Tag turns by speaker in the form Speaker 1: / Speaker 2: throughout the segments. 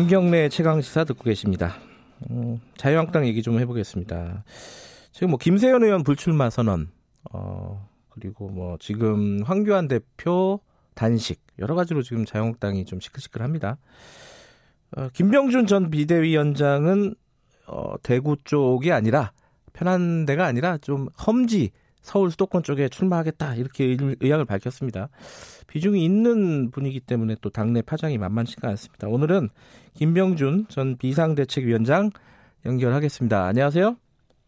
Speaker 1: 김경래 최강 시사 듣고 계십니다. 음, 자유한국당 얘기 좀 해보겠습니다. 지금 뭐 김세현 의원 불출마 선언, 어, 그리고 뭐 지금 황교안 대표 단식 여러 가지로 지금 자유한국당이 좀 시끌시끌합니다. 어, 김병준 전 비대위원장은 어, 대구 쪽이 아니라 편한 데가 아니라 좀 험지 서울 수도권 쪽에 출마하겠다 이렇게 의향을 밝혔습니다. 비중이 있는 분이기 때문에 또 당내 파장이 만만치가 않습니다. 오늘은 김병준 전 비상대책위원장 연결하겠습니다. 안녕하세요.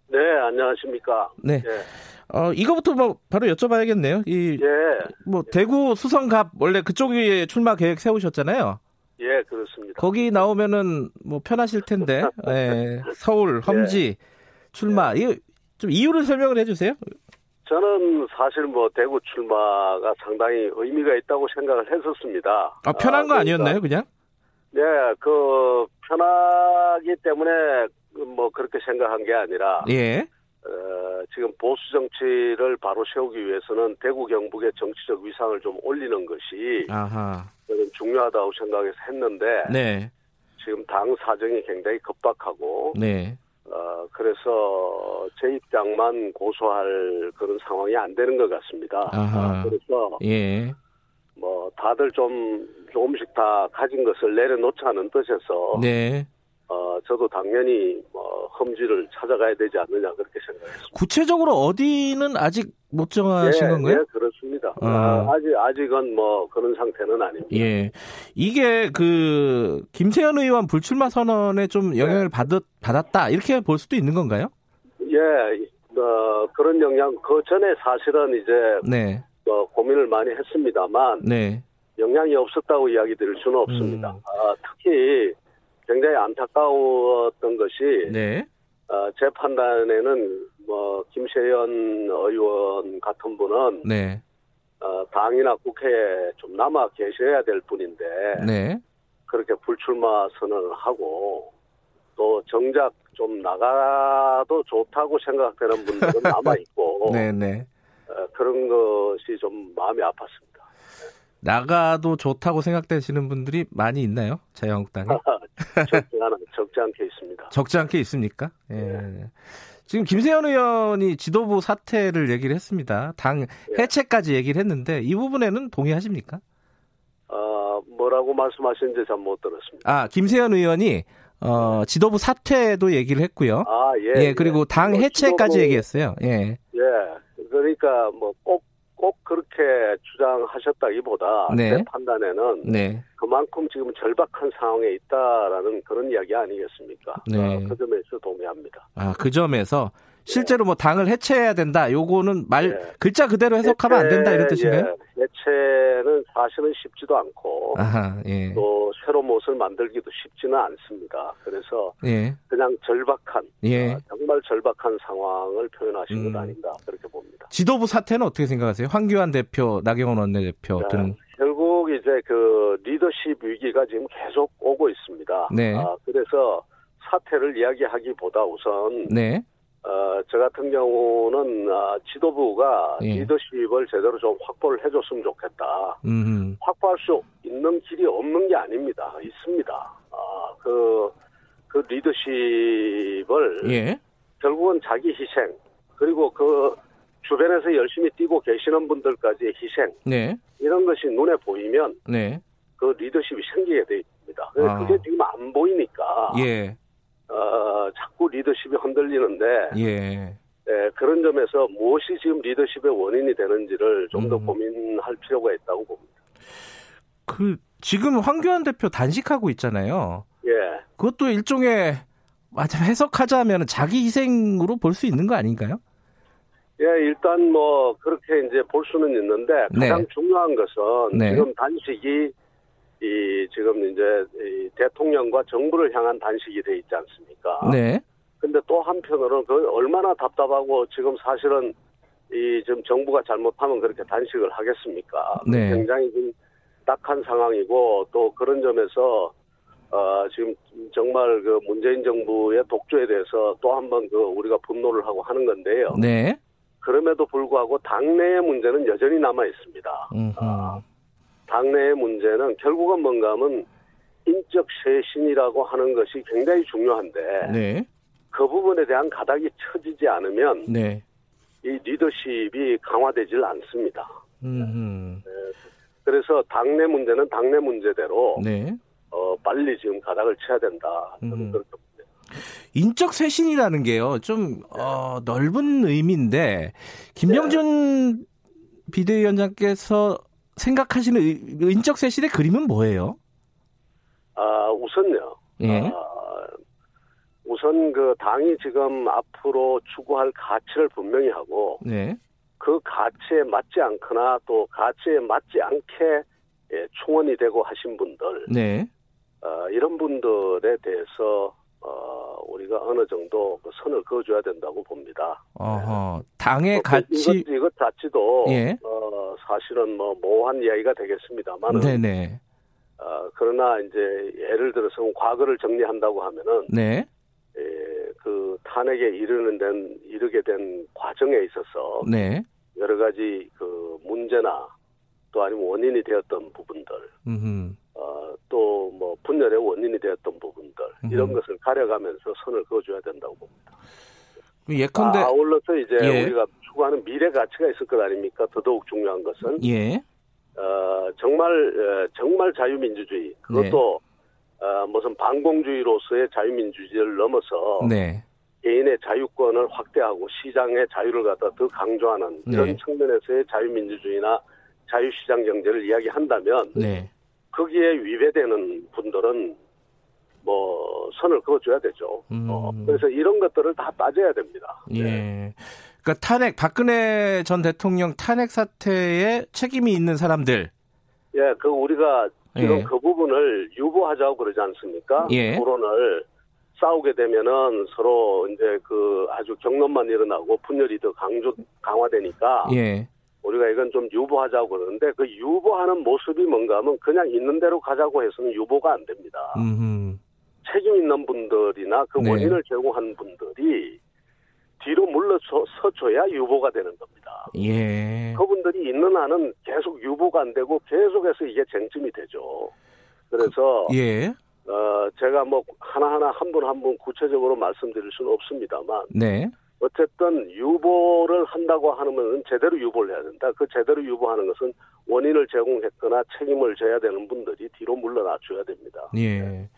Speaker 2: 네, 안녕하십니까.
Speaker 1: 네. 예. 어, 이거부터 뭐 바로 여쭤봐야겠네요. 이, 예. 뭐, 대구 수성갑, 원래 그쪽에 출마 계획 세우셨잖아요.
Speaker 2: 예, 그렇습니다.
Speaker 1: 거기 나오면은 뭐 편하실 텐데, 예, 서울, 험지, 예. 출마, 예. 좀 이유를 설명을 해주세요.
Speaker 2: 저는 사실 뭐 대구 출마가 상당히 의미가 있다고 생각을 했었습니다.
Speaker 1: 아 편한 거 아, 아니었나요, 그냥?
Speaker 2: 네, 그 편하기 때문에 뭐 그렇게 생각한 게 아니라, 예. 어, 지금 보수 정치를 바로 세우기 위해서는 대구 경북의 정치적 위상을 좀 올리는 것이 아하. 저는 중요하다고 생각해서 했는데, 네. 지금 당 사정이 굉장히 급박하고, 네. 어, 그래서 제 입장만 고소할 그런 상황이 안 되는 것 같습니다. 아, 그래서 예. 뭐 다들 좀 조금씩 다 가진 것을 내려놓자는 뜻에서 네. 어, 저도 당연히 뭐 험지를 찾아가야 되지 않느냐 그렇게 생각했습니다.
Speaker 1: 구체적으로 어디는 아직 못 정하신 네, 건가요?
Speaker 2: 네, 그렇습니다. 아. 아직 아직은 뭐 그런 상태는 아닙니다.
Speaker 1: 예, 이게 그 김세현 의원 불출마 선언에 좀 영향을 네. 받았 받았다 이렇게 볼 수도 있는 건가요?
Speaker 2: 예, 어, 그런 영향 그 전에 사실은 이제 네. 어, 고민을 많이 했습니다만 네. 영향이 없었다고 이야기 드릴 수는 없습니다. 음. 아, 특히 굉장히 안타까웠던 것이 네. 어, 제 판단에는 뭐 김세현 의원 같은 분은 네. 어, 당이나 국회에 좀 남아 계셔야 될 분인데 네. 그렇게 불출마 선언을 하고 또 정작 좀 나가도 좋다고 생각되는 분들은 남아 있고 네, 네. 어, 그런 것이 좀 마음이 아팠습니다.
Speaker 1: 나가도 좋다고 생각되시는 분들이 많이 있나요? 자유한국당에?
Speaker 2: 적지, 않, 적지 않게 있습니다.
Speaker 1: 적지 않게 있습니까? 예. 네. 지금 김세현 의원이 지도부 사퇴를 얘기를 했습니다. 당 네. 해체까지 얘기를 했는데 이 부분에는 동의하십니까?
Speaker 2: 어, 뭐라고 말씀하시는지 잘 못 들었습니다.
Speaker 1: 아, 김세현 의원이 어, 지도부 사퇴도 얘기를 했고요. 아, 예. 예 그리고 예. 당뭐 해체까지 지도부, 얘기했어요. 예.
Speaker 2: 예. 그러니까 뭐 꼭 꼭 그렇게 주장하셨다기보다 네. 제 판단에는 네. 그만큼 지금 절박한 상황에 있다라는 그런 이야기 아니겠습니까? 네. 어, 그 점에서 동의합니다.
Speaker 1: 아, 그 점에서 실제로 뭐 당을 해체해야 된다. 요거는 말 네. 글자 그대로 해석하면 해체, 안 된다 이런 뜻인가요?
Speaker 2: 예, 해체는 사실은 쉽지도 않고 아하, 예. 또 새로운 무엇을 만들기도 쉽지는 않습니다. 그래서 예. 그냥 절박한 예. 어, 정말 절박한 상황을 표현하신 음. 것 아닌가 그렇게.
Speaker 1: 지도부 사태는 어떻게 생각하세요? 황교안 대표, 나경원 원내대표 등
Speaker 2: 결국 이제 그 리더십 위기가 지금 계속 오고 있습니다. 네. 아, 그래서 사태를 이야기하기보다 우선 네. 어, 저 같은 경우는 어, 지도부가 예. 리더십을 제대로 좀 확보를 해줬으면 좋겠다. 음흠. 확보할 수 있는 길이 없는 게 아닙니다. 있습니다. 아, 그, 그 리더십을 예. 결국은 자기 희생 그리고 그 주변에서 열심히 뛰고 계시는 분들까지의 희생 네. 이런 것이 눈에 보이면 네. 그 리더십이 생기게 돼 있습니다. 아. 그게 지금 안 보이니까 예. 어, 자꾸 리더십이 흔들리는데 예. 예, 그런 점에서 무엇이 지금 리더십의 원인이 되는지를 좀더 음. 고민할 필요가 있다고 봅니다.
Speaker 1: 그 지금 황교안 대표 단식하고 있잖아요. 예. 그것도 일종의 맞아 해석하자면 자기 희생으로 볼 수 있는 거 아닌가요?
Speaker 2: 예, 일단 뭐 그렇게 이제 볼 수는 있는데 가장 네. 중요한 것은 네. 지금 단식이 이 지금 이제 이 대통령과 정부를 향한 단식이 돼 있지 않습니까?
Speaker 1: 네.
Speaker 2: 근데 또 한편으로는 그 얼마나 답답하고 지금 사실은 이 지금 정부가 잘못하면 그렇게 단식을 하겠습니까?
Speaker 1: 네.
Speaker 2: 굉장히 좀 딱한 상황이고 또 그런 점에서 어 지금 정말 그 문재인 정부의 독조에 대해서 또 한번 그 우리가 분노를 하고 하는 건데요.
Speaker 1: 네.
Speaker 2: 그럼에도 불구하고 당내의 문제는 여전히 남아 있습니다. 어, 당내의 문제는 결국은 뭔가 하면 인적 쇄신이라고 하는 것이 굉장히 중요한데
Speaker 1: 네.
Speaker 2: 그 부분에 대한 가닥이 쳐지지 않으면
Speaker 1: 네.
Speaker 2: 이 리더십이 강화되질 않습니다.
Speaker 1: 음.
Speaker 2: 네. 그래서 당내 문제는 당내 문제대로
Speaker 1: 네.
Speaker 2: 어, 빨리 지금 가닥을 쳐야 된다. 저는 음. 그렇게
Speaker 1: 인적 쇄신이라는 게요, 좀, 어, 넓은 의미인데, 김병준 네. 비대위원장께서 생각하시는 인적 쇄신의 그림은 뭐예요?
Speaker 2: 아, 우선요.
Speaker 1: 예.
Speaker 2: 아, 우선 그 당이 지금 앞으로 추구할 가치를 분명히 하고,
Speaker 1: 네.
Speaker 2: 그 가치에 맞지 않거나 또 가치에 맞지 않게 예, 충원이 되고 하신 분들,
Speaker 1: 네.
Speaker 2: 어, 이런 분들에 대해서 어, 우리가 어느 정도 그 선을 그어줘야 된다고 봅니다.
Speaker 1: 어허, 당의 어, 가치
Speaker 2: 이것, 이것 자체도
Speaker 1: 예.
Speaker 2: 어, 사실은 뭐 모호한 이야기가 되겠습니다만,
Speaker 1: 네네.
Speaker 2: 어, 그러나 이제 예를 들어서 과거를 정리한다고 하면은,
Speaker 1: 네.
Speaker 2: 예, 그 탄핵에 이르는 된 이르게 된 과정에 있어서,
Speaker 1: 네.
Speaker 2: 여러 가지 그 문제나 또 아니면 원인이 되었던 부분들, 어, 또 뭐 분열의 원인이 되었던 부분들 음흠. 이런 것을 가려가면서 선을 그어줘야 된다고 봅니다.
Speaker 1: 예컨대
Speaker 2: 아, 아울러서 이제 예. 우리가 추구하는 미래 가치가 있을 것 아닙니까? 더더욱 중요한 것은
Speaker 1: 예.
Speaker 2: 어, 정말 어, 정말 자유민주주의 그것도 네. 어, 무슨 반공주의로서의 자유민주주의를 넘어서
Speaker 1: 네.
Speaker 2: 개인의 자유권을 확대하고 시장의 자유를 갖다 더 강조하는 이런 네. 측면에서의 자유민주주의나 자유시장 경제를 이야기한다면
Speaker 1: 네.
Speaker 2: 거기에 위배되는 분들은 뭐 선을 그어줘야 되죠.
Speaker 1: 음.
Speaker 2: 어, 그래서 이런 것들을 다 따져야 됩니다.
Speaker 1: 예. 네. 그러니까 탄핵 박근혜 전 대통령 탄핵 사태에 책임이 있는 사람들.
Speaker 2: 예, 그 우리가 지금 예. 그 부분을 유보하자고 그러지 않습니까?
Speaker 1: 예.
Speaker 2: 토론을 싸우게 되면은 서로 이제 그 아주 경론만 일어나고 분열이 더 강조 강화되니까
Speaker 1: 예.
Speaker 2: 우리가 이건 좀 유보하자고 그러는데 그 유보하는 모습이 뭔가 하면 그냥 있는 대로 가자고 해서는 유보가 안 됩니다.
Speaker 1: 음흠.
Speaker 2: 책임 있는 분들이나 그 네. 원인을 제공한 분들이 뒤로 물러서줘야 유보가 되는 겁니다.
Speaker 1: 예.
Speaker 2: 그분들이 있는 한은 계속 유보가 안 되고 계속해서 이게 쟁점이 되죠. 그래서
Speaker 1: 그, 예.
Speaker 2: 어 제가 뭐 하나하나 한 분 한 분 구체적으로 말씀드릴 수는 없습니다만
Speaker 1: 네.
Speaker 2: 어쨌든 유보를 한다고 하면 제대로 유보를 해야 된다. 그 제대로 유보하는 것은 원인을 제공했거나 책임을 져야 되는 분들이 뒤로 물러나 줘야 됩니다.
Speaker 1: 예.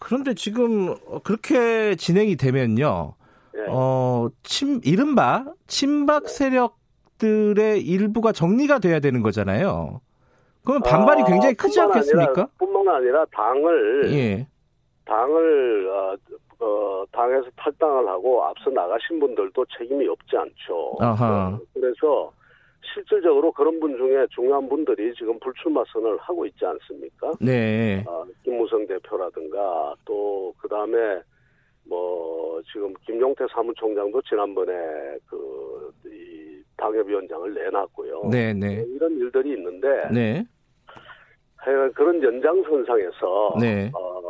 Speaker 1: 그런데 지금 그렇게 진행이 되면요. 예. 어, 침, 이른바 친박 네. 세력들의 일부가 정리가 돼야 되는 거잖아요. 그러면 반발이 아, 굉장히 크지 않겠습니까?
Speaker 2: 아니라, 뿐만 아니라 당을
Speaker 1: 예.
Speaker 2: 당을 어, 어, 당에서 탈당을 하고 앞서 나가신 분들도 책임이 없지 않죠.
Speaker 1: 아하.
Speaker 2: 그래서 실질적으로 그런 분 중에 중요한 분들이 지금 불출마 선언을 하고 있지 않습니까?
Speaker 1: 네.
Speaker 2: 어, 김무성 대표라든가 또 그 다음에 뭐 지금 김용태 사무총장도 지난번에 그 이 당협위원장을 내놨고요.
Speaker 1: 네, 네.
Speaker 2: 이런 일들이 있는데
Speaker 1: 네.
Speaker 2: 그런 연장선상에서
Speaker 1: 네.
Speaker 2: 어,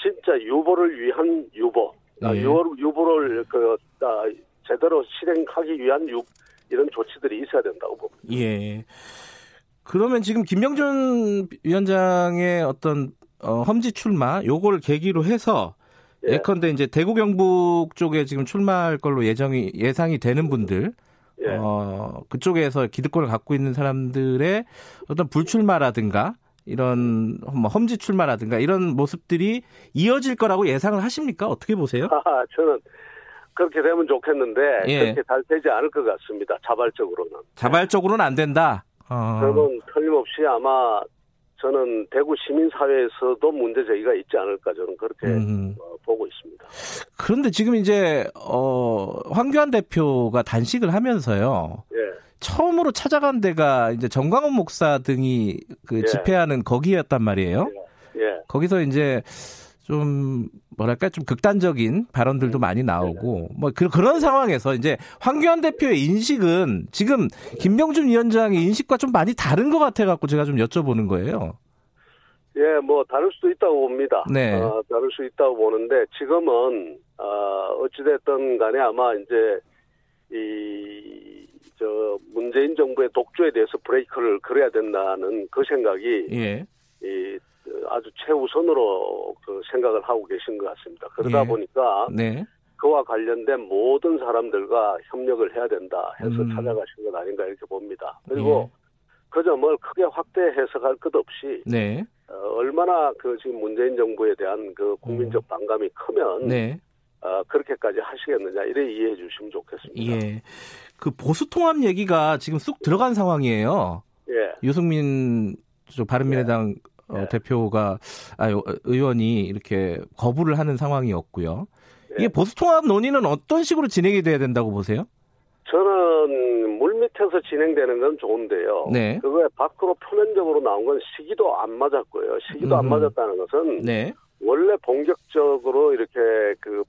Speaker 2: 진짜 유보를 위한 유보. 유보, 유보를 그 아, 제대로 실행하기 위한 유, 이런 조치들이 있어야 된다고 봅니다.
Speaker 1: 예. 그러면 지금 김병준 위원장의 어떤 어, 험지 출마 요걸 계기로 해서 예. 예컨대 이제 대구 경북 쪽에 지금 출마할 걸로 예정이 예상이 되는 분들
Speaker 2: 예.
Speaker 1: 어, 그쪽에서 기득권을 갖고 있는 사람들의 어떤 불출마라든가 이런 뭐 험지 출마라든가 이런 모습들이 이어질 거라고 예상을 하십니까? 어떻게 보세요?
Speaker 2: 아, 저는 그렇게 되면 좋겠는데
Speaker 1: 예.
Speaker 2: 그렇게 잘 되지 않을 것 같습니다. 자발적으로는.
Speaker 1: 자발적으로는 안 된다.
Speaker 2: 어. 저는 틀림없이 아마 저는 대구 시민 사회에서도 문제 제기가 있지 않을까 저는 그렇게 음. 어, 보고 있습니다.
Speaker 1: 그런데 지금 이제 어, 황교안 대표가 단식을 하면서요. 예. 처음으로 찾아간 데가 이제 정광훈 목사 등이 그 예. 집회하는 거기였단 말이에요. 예. 예. 거기서 이제 좀 뭐랄까 좀 극단적인 발언들도 많이 나오고 뭐 그, 그런 상황에서 이제 황교안 대표의 인식은 지금 김병준 위원장의 인식과 좀 많이 다른 것 같아 갖고 제가 좀 여쭤보는 거예요.
Speaker 2: 예, 뭐 다를 수도 있다고 봅니다. 네. 어, 다를 수 있다고 보는데 지금은 어, 어찌됐든 간에 아마 이제 이 저 문재인 정부의 독주에 대해서 브레이크를 걸어야 된다는 그 생각이 예. 이 아주 최우선으로 그 생각을 하고 계신 것 같습니다. 그러다 예. 보니까 네. 그와 관련된 모든 사람들과 협력을 해야 된다 해서 음. 찾아가신 것 아닌가 이렇게 봅니다. 그리고 예. 그 점을 크게 확대 해석할 것 없이 네. 어, 얼마나 그 지금 문재인 정부에 대한 그 국민적 음. 반감이 크면 네. 어, 그렇게까지 하시겠느냐 이래 이해해 주시면 좋겠습니다.
Speaker 1: 예. 그 보수 통합 얘기가 지금 쑥 들어간 상황이에요. 예. 유승민 바른미래당 예. 어, 네. 대표가 아 의원이 이렇게 거부를 하는 상황이었고요. 네. 이게 보수 통합 논의는 어떤 식으로 진행이 돼야 된다고 보세요?
Speaker 2: 저는 물 밑에서 진행되는 건 좋은데요. 네. 그거에 밖으로 표면적으로 나온 건 시기도 안 맞았고요. 시기도 음. 안 맞았다는 것은 네. 원래 본격적으로 이렇게 그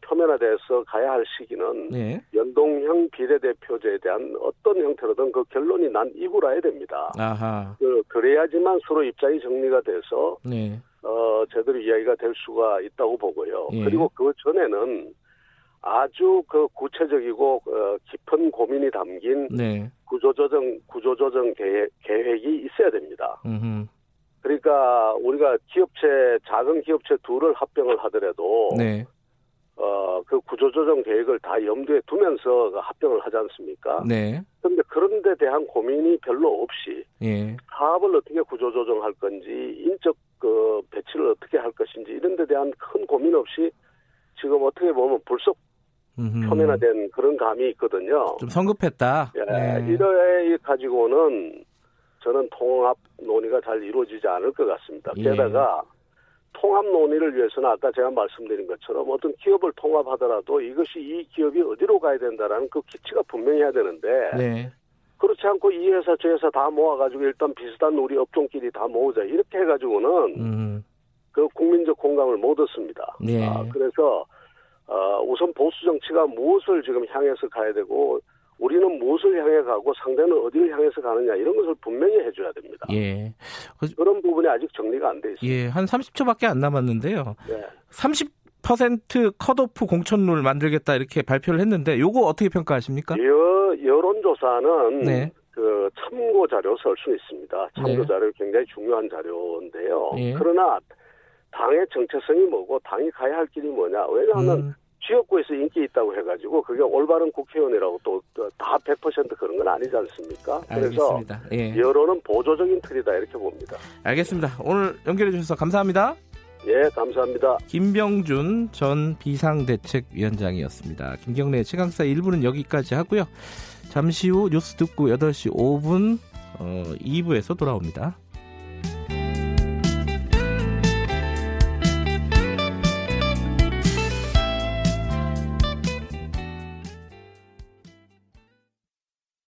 Speaker 2: 표면화돼서 가야 할 시기는 네. 연동형 비례대표제에 대한 어떤 형태로든 그 결론이 난 이후라야 됩니다. 아하. 그, 그래야지만 서로 입장이 정리가 돼서 네. 어, 제대로 이야기가 될 수가 있다고 보고요. 예. 그리고 그 전에는 아주 그 구체적이고 어, 깊은 고민이 담긴 네. 구조조정 구조조정 계획, 계획이 있어야 됩니다. 음흠. 그러니까 우리가 기업체 작은 기업체 둘을 합병을 하더라도 네. 어 그 구조조정 계획을 다 염두에 두면서 그 합병을 하지 않습니까? 네. 그런데 그런 데 대한 고민이 별로 없이 예. 사업을 어떻게 구조조정할 건지 인적 그 배치를 어떻게 할 것인지 이런 데 대한 큰 고민 없이 지금 어떻게 보면 불속 표면화된 그런 감이 있거든요.
Speaker 1: 좀 성급했다.
Speaker 2: 예, 네. 이래 가지고는 저는 통합 논의가 잘 이루어지지 않을 것 같습니다. 예. 게다가 통합 논의를 위해서는 아까 제가 말씀드린 것처럼 어떤 기업을 통합하더라도 이것이 이 기업이 어디로 가야 된다라는 그 기치가 분명히 해야 되는데 네. 그렇지 않고 이 회사 저 회사 다 모아가지고 일단 비슷한 우리 업종끼리 다 모으자 이렇게 해가지고는 음. 그 국민적 공감을 못 얻습니다. 네. 아, 그래서 어, 우선 보수 정치가 무엇을 지금 향해서 가야 되고 우리는 무엇을 향해 가고 상대는 어디를 향해서 가느냐 이런 것을 분명히 해줘야 됩니다. 예. 그런 부분이 아직 정리가 안 돼 있습니다.
Speaker 1: 예, 한 30초밖에 안 남았는데요. 예. 30% 컷오프 공천룰 만들겠다 이렇게 발표를 했는데 요거 어떻게 평가하십니까?
Speaker 2: 여, 여론조사는 네. 그 참고 자료 쓸수 있습니다. 참고 네. 자료 굉장히 중요한 자료인데요. 예. 그러나 당의 정체성이 뭐고 당이 가야 할 길이 뭐냐? 왜냐하면 음. 지역구에서 인기 있다고 해가지고 그게 올바른 국회의원이라고 또 다 100% 그런 건 아니지 않습니까? 그래서 예. 여론은 보조적인 틀이다 이렇게 봅니다.
Speaker 1: 알겠습니다. 오늘 연결해 주셔서 감사합니다.
Speaker 2: 예, 감사합니다.
Speaker 1: 김병준 전 비상대책위원장이었습니다. 김경래 최강사 1부는 여기까지 하고요. 잠시 후 뉴스 듣고 8시 5분 어, 2부에서 돌아옵니다.